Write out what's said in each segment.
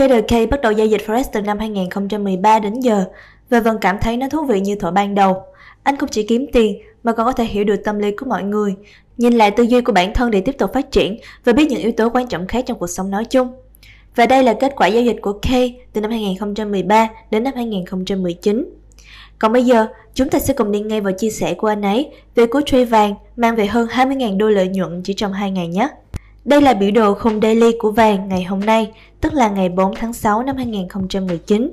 Trader K bắt đầu giao dịch Forex từ năm 2013 đến giờ và vẫn cảm thấy nó thú vị như thuở ban đầu. Anh không chỉ kiếm tiền mà còn có thể hiểu được tâm lý của mọi người, nhìn lại tư duy của bản thân để tiếp tục phát triển và biết những yếu tố quan trọng khác trong cuộc sống nói chung. Và đây là kết quả giao dịch của K từ năm 2013 đến năm 2019. Còn bây giờ, chúng ta sẽ cùng đi ngay vào chia sẻ của anh ấy về cú trade vàng mang về hơn 20.000 đô lợi nhuận chỉ trong 2 ngày nhé. Đây là biểu đồ khung daily của vàng ngày hôm nay, tức là ngày 4 tháng 6 năm 2019.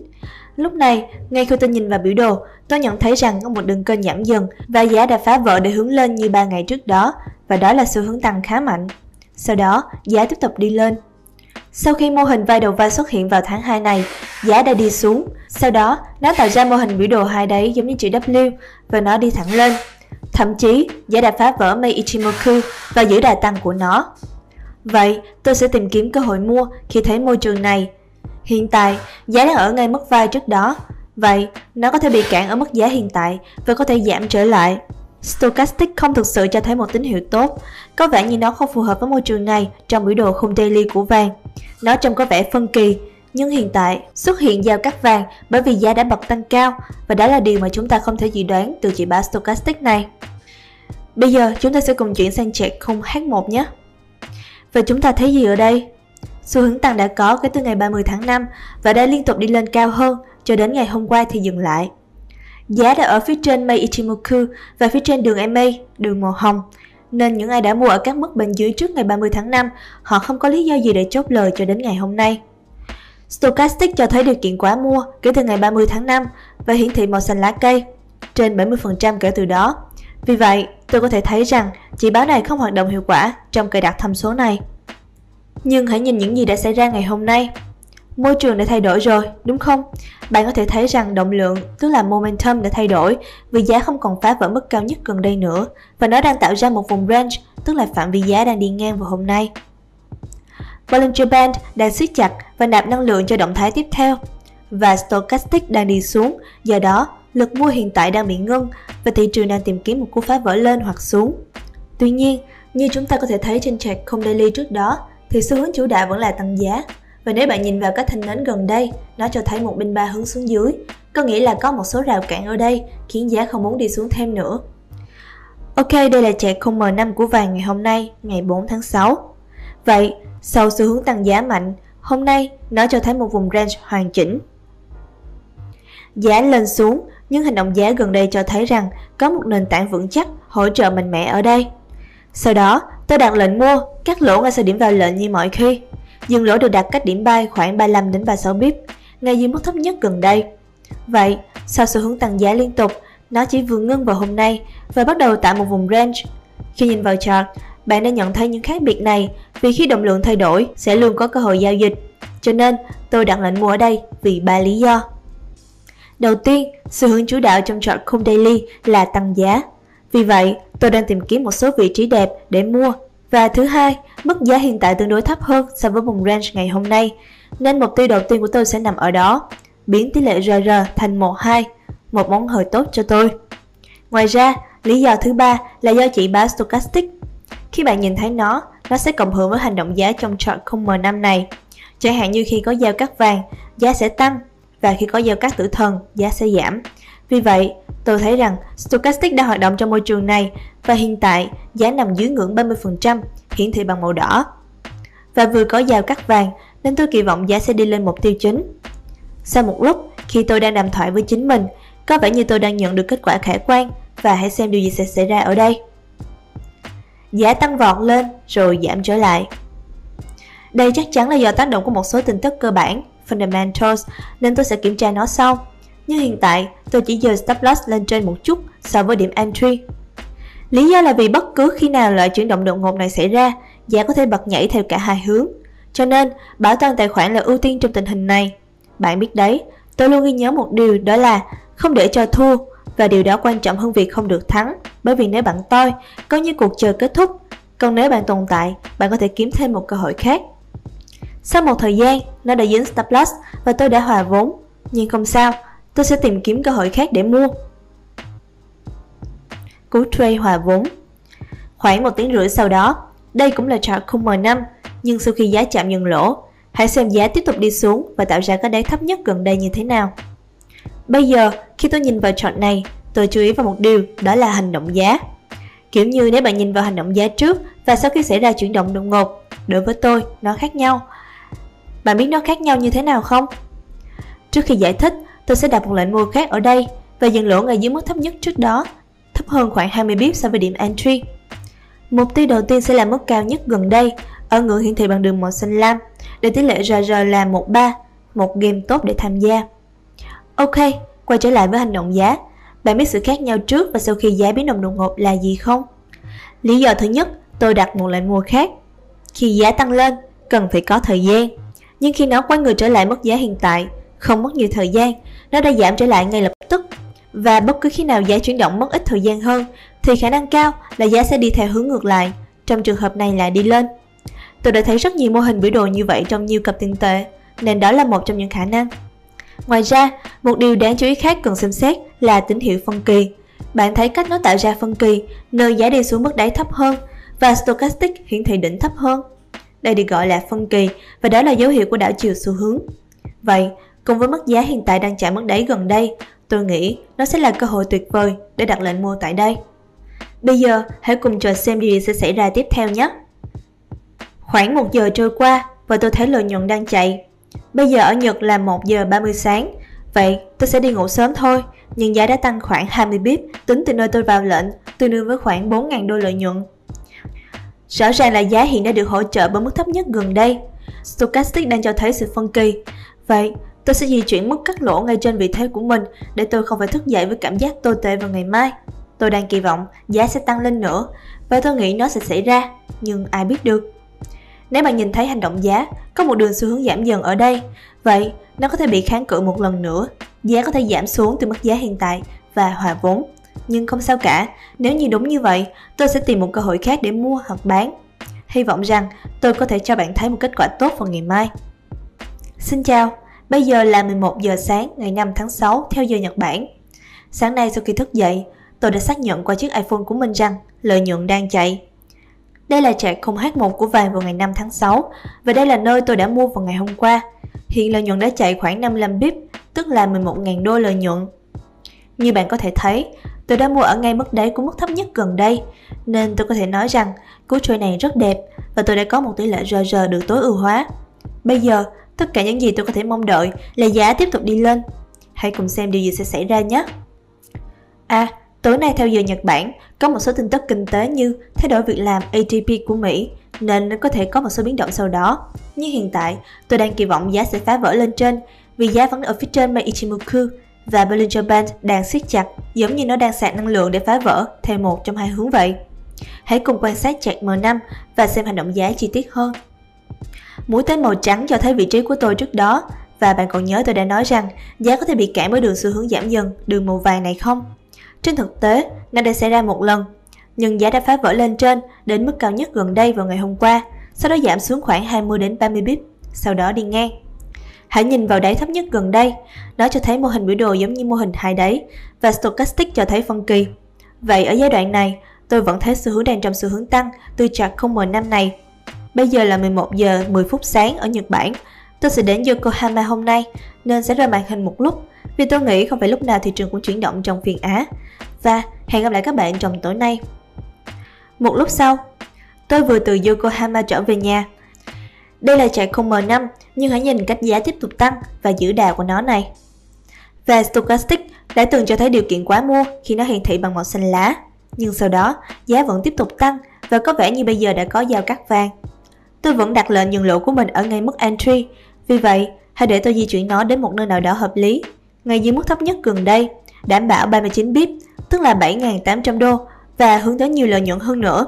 Lúc này, ngay khi tôi nhìn vào biểu đồ, tôi nhận thấy rằng có một đường kênh giảm dần và giá đã phá vỡ để hướng lên như 3 ngày trước đó, và đó là xu hướng tăng khá mạnh. Sau đó, giá tiếp tục đi lên. Sau khi mô hình vai đầu vai xuất hiện vào tháng 2 này, giá đã đi xuống. Sau đó, nó tạo ra mô hình biểu đồ hai đáy giống như chữ W và nó đi thẳng lên. Thậm chí, giá đã phá vỡ Mei Ichimoku và giữ đà tăng của nó. Vậy, tôi sẽ tìm kiếm cơ hội mua khi thấy môi trường này. Hiện tại, giá đang ở ngay mức vai trước đó. Vậy, nó có thể bị cản ở mức giá hiện tại và có thể giảm trở lại. Stochastic không thực sự cho thấy một tín hiệu tốt, có vẻ như nó không phù hợp với môi trường này trong biểu đồ khung daily của vàng. Nó trông có vẻ phân kỳ, nhưng hiện tại xuất hiện giao cắt vàng bởi vì giá đã bật tăng cao và đó là điều mà chúng ta không thể dự đoán từ chỉ báo Stochastic này. Bây giờ chúng ta sẽ cùng chuyển sang chart khung H1 nhé. Và chúng ta thấy gì ở đây? Xu hướng tăng đã có kể từ ngày 30 tháng 5 và đã liên tục đi lên cao hơn cho đến ngày hôm qua thì dừng lại. Giá đã ở phía trên mây Ichimoku và phía trên đường MA, đường màu hồng, nên những ai đã mua ở các mức bên dưới trước ngày 30 tháng 5, họ không có lý do gì để chốt lời cho đến ngày hôm nay. Stochastic cho thấy điều kiện quá mua kể từ ngày 30 tháng 5 và hiển thị màu xanh lá cây, trên 70% kể từ đó. Vì vậy, tôi có thể thấy rằng chỉ báo này không hoạt động hiệu quả trong cài đặt tham số này. Nhưng hãy nhìn những gì đã xảy ra ngày hôm nay. Môi trường đã thay đổi rồi, đúng không? Bạn có thể thấy rằng động lượng, tức là momentum đã thay đổi vì giá không còn phá vỡ mức cao nhất gần đây nữa và nó đang tạo ra một vùng range, tức là phạm vi giá đang đi ngang vào hôm nay. Bollinger Band đang siết chặt và nạp năng lượng cho động thái tiếp theo và Stochastic đang đi xuống, do đó lực mua hiện tại đang bị ngưng và thị trường đang tìm kiếm một cú phá vỡ lên hoặc xuống. Tuy nhiên, như chúng ta có thể thấy trên chart không daily trước đó, thì xu hướng chủ đạo vẫn là tăng giá. Và nếu bạn nhìn vào các thanh nến gần đây, nó cho thấy một bên ba hướng xuống dưới, có nghĩa là có một số rào cản ở đây khiến giá không muốn đi xuống thêm nữa. Ok, đây là chart khung M5 của vàng ngày hôm nay, ngày 4 tháng 6. Vậy, sau xu hướng tăng giá mạnh, hôm nay nó cho thấy một vùng range hoàn chỉnh. Giá lên xuống, nhưng hành động giá gần đây cho thấy rằng có một nền tảng vững chắc hỗ trợ mạnh mẽ ở đây. Sau đó, tôi đặt lệnh mua, cắt lỗ ngay sau điểm vào lệnh như mọi khi. Dừng lỗ được đặt cách điểm bay khoảng 35 đến 36 pip, ngay dưới mức thấp nhất gần đây. Vậy, sau xu hướng tăng giá liên tục, nó chỉ vừa ngưng vào hôm nay và bắt đầu tạo một vùng range. Khi nhìn vào chart, bạn đã nhận thấy những khác biệt này vì khi động lượng thay đổi sẽ luôn có cơ hội giao dịch. Cho nên, tôi đặt lệnh mua ở đây vì ba lý do. Đầu tiên, xu hướng chủ đạo trong chọn khung daily là tăng giá. Vì vậy, tôi đang tìm kiếm một số vị trí đẹp để mua. Và thứ hai, mức giá hiện tại tương đối thấp hơn so với vùng range ngày hôm nay, nên mục tiêu đầu tiên của tôi sẽ nằm ở đó, biến tỷ lệ RR thành 1-2, một món hời tốt cho tôi. Ngoài ra, lý do thứ ba là do chỉ báo stochastic. Khi bạn nhìn thấy nó, nó sẽ cộng hưởng với hành động giá trong chart khung M5 này. Chẳng hạn như khi có giao cắt vàng, giá sẽ tăng và khi có giao cắt tử thần, giá sẽ giảm. Vì vậy, tôi thấy rằng Stochastic đang hoạt động trong môi trường này và hiện tại giá nằm dưới ngưỡng 30%, hiển thị bằng màu đỏ. Và vừa có giao cắt vàng nên tôi kỳ vọng giá sẽ đi lên mục tiêu chính. Sau một lúc, khi tôi đang đàm thoại với chính mình, có vẻ như tôi đang nhận được kết quả khả quan và hãy xem điều gì sẽ xảy ra ở đây. Giá tăng vọt lên rồi giảm trở lại. Đây chắc chắn là do tác động của một số tin tức cơ bản fundamentals nên tôi sẽ kiểm tra nó sau. Nhưng hiện tại, tôi chỉ dời stop loss lên trên một chút so với điểm entry. Lý do là vì bất cứ khi nào loại chuyển động đột ngột này xảy ra, giá có thể bật nhảy theo cả hai hướng. Cho nên, bảo toàn tài khoản là ưu tiên trong tình hình này. Bạn biết đấy, tôi luôn ghi nhớ một điều đó là không để cho thua và điều đó quan trọng hơn việc không được thắng bởi vì nếu bạn toi, coi như cuộc chơi kết thúc. Còn nếu bạn tồn tại, bạn có thể kiếm thêm một cơ hội khác. Sau một thời gian, nó đã dính Star Plus và tôi đã hòa vốn. Nhưng không sao, tôi sẽ tìm kiếm cơ hội khác để mua. Cú trade hòa vốn Khoảng một tiếng rưỡi sau đó, đây cũng là chart khung M5, nhưng sau khi giá chạm dừng lỗ, Hãy xem giá tiếp tục đi xuống và tạo ra cái đáy thấp nhất gần đây như thế nào. Bây giờ, khi tôi nhìn vào chart này, tôi chú ý vào một điều, đó là hành động giá. Kiểu như nếu bạn nhìn vào hành động giá trước và sau khi xảy ra chuyển động đột ngột, đối với tôi, nó khác nhau. Bạn biết nó khác nhau như thế nào không? Trước khi giải thích, tôi sẽ đặt một lệnh mua khác ở đây và dừng lỗ ngay dưới mức thấp nhất trước đó, thấp hơn khoảng 20 pip so với điểm entry. Mục tiêu đầu tiên sẽ là mức cao nhất gần đây, ở ngưỡng hiển thị bằng đường màu xanh lam, để tỷ lệ RR là 13, một game tốt để tham gia. Ok, quay trở lại với hành động giá. Bạn biết sự khác nhau trước và sau khi giá biến động đột ngột là gì không? Lý do thứ nhất, tôi đặt một lệnh mua khác. Khi giá tăng lên, cần phải có thời gian. Nhưng khi nó quay người trở lại mức giá hiện tại, không mất nhiều thời gian, nó đã giảm trở lại ngay lập tức. Và bất cứ khi nào giá chuyển động mất ít thời gian hơn, thì khả năng cao là giá sẽ đi theo hướng ngược lại, trong trường hợp này là đi lên. Tôi đã thấy rất nhiều mô hình biểu đồ như vậy trong nhiều cặp tiền tệ, nên đó là một trong những khả năng. Ngoài ra, một điều đáng chú ý khác cần xem xét là tín hiệu phân kỳ. Bạn thấy cách nó tạo ra phân kỳ, nơi giá đi xuống mức đáy thấp hơn và stochastic hiển thị đỉnh thấp hơn. Đây được gọi là phân kỳ và đó là dấu hiệu của đảo chiều xu hướng. Vậy, cùng với mức giá hiện tại đang chạm mức đáy gần đây, tôi nghĩ nó sẽ là cơ hội tuyệt vời để đặt lệnh mua tại đây. Bây giờ, hãy cùng chờ xem điều gì sẽ xảy ra tiếp theo nhé. Khoảng 1 giờ trôi qua và tôi thấy lợi nhuận đang chạy. Bây giờ ở Nhật là 1 giờ 30 sáng, vậy tôi sẽ đi ngủ sớm thôi, nhưng giá đã tăng khoảng 20 bip tính từ nơi tôi vào lệnh, tương đương với khoảng 4.000 đô lợi nhuận. Rõ ràng là giá hiện đã được hỗ trợ bởi mức thấp nhất gần đây. Stochastic đang cho thấy sự phân kỳ. Vậy, tôi sẽ di chuyển mức cắt lỗ ngay trên vị thế của mình để tôi không phải thức dậy với cảm giác tồi tệ vào ngày mai. Tôi đang kỳ vọng giá sẽ tăng lên nữa và tôi nghĩ nó sẽ xảy ra, nhưng ai biết được. Nếu bạn nhìn thấy hành động giá, có một đường xu hướng giảm dần ở đây, vậy nó có thể bị kháng cự một lần nữa. Giá có thể giảm xuống từ mức giá hiện tại và hòa vốn. Nhưng không sao cả, nếu như đúng như vậy, tôi sẽ tìm một cơ hội khác để mua hoặc bán. Hy vọng rằng tôi có thể cho bạn thấy một kết quả tốt vào ngày mai. Xin chào, bây giờ là 11 giờ sáng ngày 5 tháng 6 theo giờ Nhật Bản. Sáng nay sau khi thức dậy, tôi đã xác nhận qua chiếc iPhone của mình rằng lợi nhuận đang chạy. Đây là trạc khung H1 của vàng vào ngày 5 tháng 6 và đây là nơi tôi đã mua vào ngày hôm qua. Hiện lợi nhuận đã chạy khoảng 55 bip, tức là 11.000 đô lợi nhuận. Như bạn có thể thấy, tôi đã mua ở ngay mức đáy của mức thấp nhất gần đây, nên tôi có thể nói rằng cú trade này rất đẹp và tôi đã có một tỷ lệ RR được tối ưu hóa. Bây giờ, tất cả những gì tôi có thể mong đợi là giá tiếp tục đi lên. Hãy cùng xem điều gì sẽ xảy ra nhé. À, Tối nay theo giờ Nhật Bản, có một số tin tức kinh tế như thay đổi việc làm ATP của Mỹ, nên có thể có một số biến động sau đó. Nhưng hiện tại, tôi đang kỳ vọng giá sẽ phá vỡ lên trên vì giá vẫn ở phía trên mà Ichimoku và Bollinger Band đang siết chặt giống như nó đang sạc năng lượng để phá vỡ theo một trong hai hướng vậy. Hãy cùng quan sát chart M5 và xem hành động giá chi tiết hơn. Mũi tên màu trắng cho thấy vị trí của tôi trước đó và bạn còn nhớ tôi đã nói rằng giá có thể bị cản bởi đường xu hướng giảm dần đường màu vàng này không? Trên thực tế, nó đã xảy ra một lần, nhưng giá đã phá vỡ lên trên đến mức cao nhất gần đây vào ngày hôm qua, sau đó giảm xuống khoảng 20 đến 30 pip, sau đó đi ngang. Hãy nhìn vào đáy thấp nhất gần đây, nó cho thấy mô hình biểu đồ giống như mô hình hai đáy và stochastic cho thấy phân kỳ. Vậy ở giai đoạn này, tôi vẫn thấy xu hướng đang trong xu hướng tăng từ chart 0M5 này. Bây giờ là 11 giờ 10 phút sáng ở Nhật Bản. Tôi sẽ đến Yokohama hôm nay nên sẽ rời màn hình một lúc vì tôi nghĩ không phải lúc nào thị trường cũng chuyển động trong phiên Á. Và hẹn gặp lại các bạn trong tối nay. Một lúc sau, tôi vừa từ Yokohama trở về nhà. Đây là chạy không M5, nhưng hãy nhìn cách giá tiếp tục tăng và giữ đà của nó này. Và Stochastic đã từng cho thấy điều kiện quá mua khi nó hiển thị bằng màu xanh lá. Nhưng sau đó, giá vẫn tiếp tục tăng và có vẻ như bây giờ đã có giao cắt vàng. Tôi vẫn đặt lệnh nhường lỗ của mình ở ngay mức entry, vì vậy hãy để tôi di chuyển nó đến một nơi nào đó hợp lý ngay dưới mức thấp nhất gần đây, đảm bảo 39 bip, tức là 7.800 đô và hướng tới nhiều lợi nhuận hơn nữa.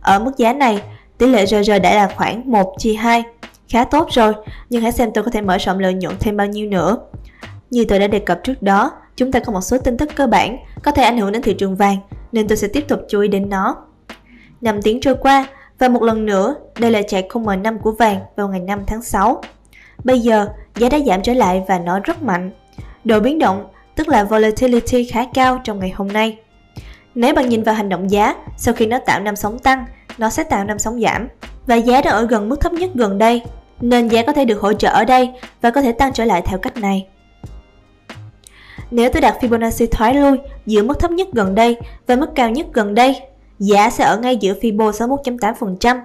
Ở mức giá này, tỷ lệ RR đã là khoảng 1 chia 2, khá tốt rồi, nhưng hãy xem tôi có thể mở rộng lợi nhuận thêm bao nhiêu nữa. Như tôi đã đề cập trước đó, chúng ta có một số tin tức cơ bản có thể ảnh hưởng đến thị trường vàng, nên tôi sẽ tiếp tục chú ý đến nó. 5 tiếng trôi qua, và một lần nữa, đây là chạy khung M5 của vàng vào ngày 5 tháng 6. Bây giờ, giá đã giảm trở lại và nó rất mạnh. Độ biến động, tức là volatility khá cao trong ngày hôm nay. Nếu bạn nhìn vào hành động giá, sau khi nó tạo năm sóng tăng, nó sẽ tạo năm sóng giảm. Và giá đã ở gần mức thấp nhất gần đây. nên giá có thể được hỗ trợ ở đây và có thể tăng trở lại theo cách này. Nếu tôi đặt Fibonacci thoái lui giữa mức thấp nhất gần đây và mức cao nhất gần đây, giá sẽ ở ngay giữa Fibo 61.8%,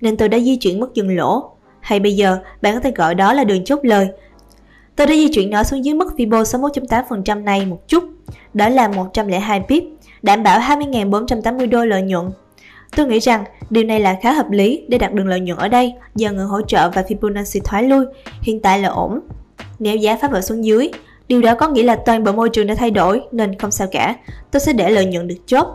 nên tôi đã di chuyển mức dừng lỗ. Hay bây giờ, bạn có thể gọi đó là đường chốt lời. Tôi đã di chuyển nó xuống dưới mức Fibo 61.8% này một chút, đó là 102 pip, đảm bảo 20.480 đô lợi nhuận. Tôi nghĩ rằng điều này là khá hợp lý để đặt đường lợi nhuận ở đây giờ ngừng hỗ trợ và Fibonacci thoái lui, hiện tại là ổn. Nếu giá phá vỡ xuống dưới, Điều đó có nghĩa là toàn bộ môi trường đã thay đổi nên không sao cả, tôi sẽ để lợi nhuận được chốt.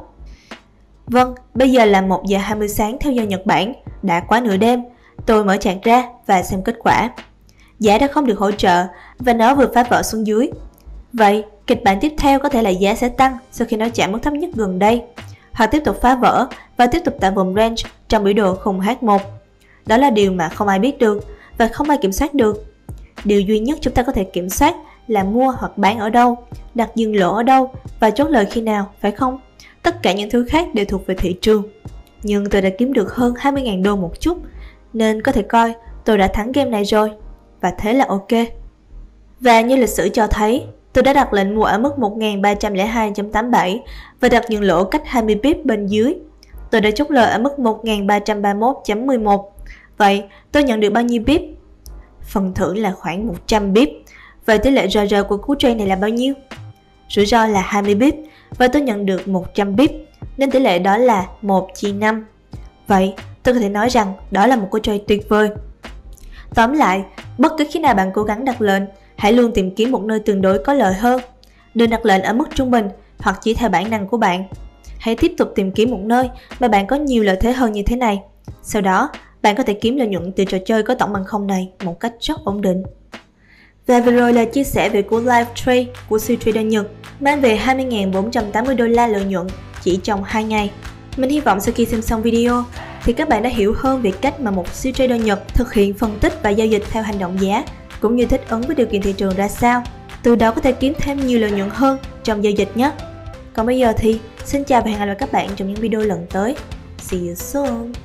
Vâng, bây giờ là 1 giờ 20 sáng theo giờ Nhật Bản, đã quá nửa đêm, tôi mở chạc ra và xem kết quả. Giá đã không được hỗ trợ và nó vừa phá vỡ xuống dưới. Vậy, kịch bản tiếp theo có thể là giá sẽ tăng sau khi nó chạm mức thấp nhất gần đây, hoặc tiếp tục phá vỡ và tiếp tục tại vùng range trong biểu đồ khung H1. Đó là điều mà không ai biết được và không ai kiểm soát được. Điều duy nhất chúng ta có thể kiểm soát là mua hoặc bán ở đâu, đặt dừng lỗ ở đâu và chốt lời khi nào, phải không? Tất cả những thứ khác đều thuộc về thị trường. Nhưng tôi đã kiếm được hơn 20.000 đô một chút, nên có thể coi tôi đã thắng game này rồi. Và thế là ok. Và như lịch sử cho thấy, tôi đã đặt lệnh mua ở mức 1302.87 và đặt những lỗ cách 20 pip bên dưới. Tôi đã chốt lời ở mức 1331.11. Vậy tôi nhận được bao nhiêu pip? Phần thưởng là khoảng 100 pip. Vậy tỷ lệ RR của cú trade này là bao nhiêu? Rủi ro là 20 pip và tôi nhận được 100 pip nên tỷ lệ đó là 1 chia 5. Vậy tôi có thể nói rằng đó là một cú trade tuyệt vời. Tóm lại, bất cứ khi nào bạn cố gắng đặt lệnh, hãy luôn tìm kiếm một nơi tương đối có lợi hơn. Đừng đặt lệnh ở mức trung bình hoặc chỉ theo bản năng của bạn. Hãy tiếp tục tìm kiếm một nơi mà bạn có nhiều lợi thế hơn như thế này. Sau đó, bạn có thể kiếm lợi nhuận từ trò chơi có tổng bằng không này một cách rất ổn định. Và vừa rồi là chia sẻ về của live trade của siêu trader Nhật mang về 20.480 đô la lợi nhuận chỉ trong 2 ngày. Mình hy vọng sau khi xem xong video thì các bạn đã hiểu hơn về cách mà một siêu trader Nhật thực hiện phân tích và giao dịch theo hành động giá cũng như thích ứng với điều kiện thị trường ra sao. Từ đó có thể kiếm thêm nhiều lợi nhuận hơn trong giao dịch nhé. Còn bây giờ thì, xin chào và hẹn gặp lại các bạn trong những video lần tới. See you soon!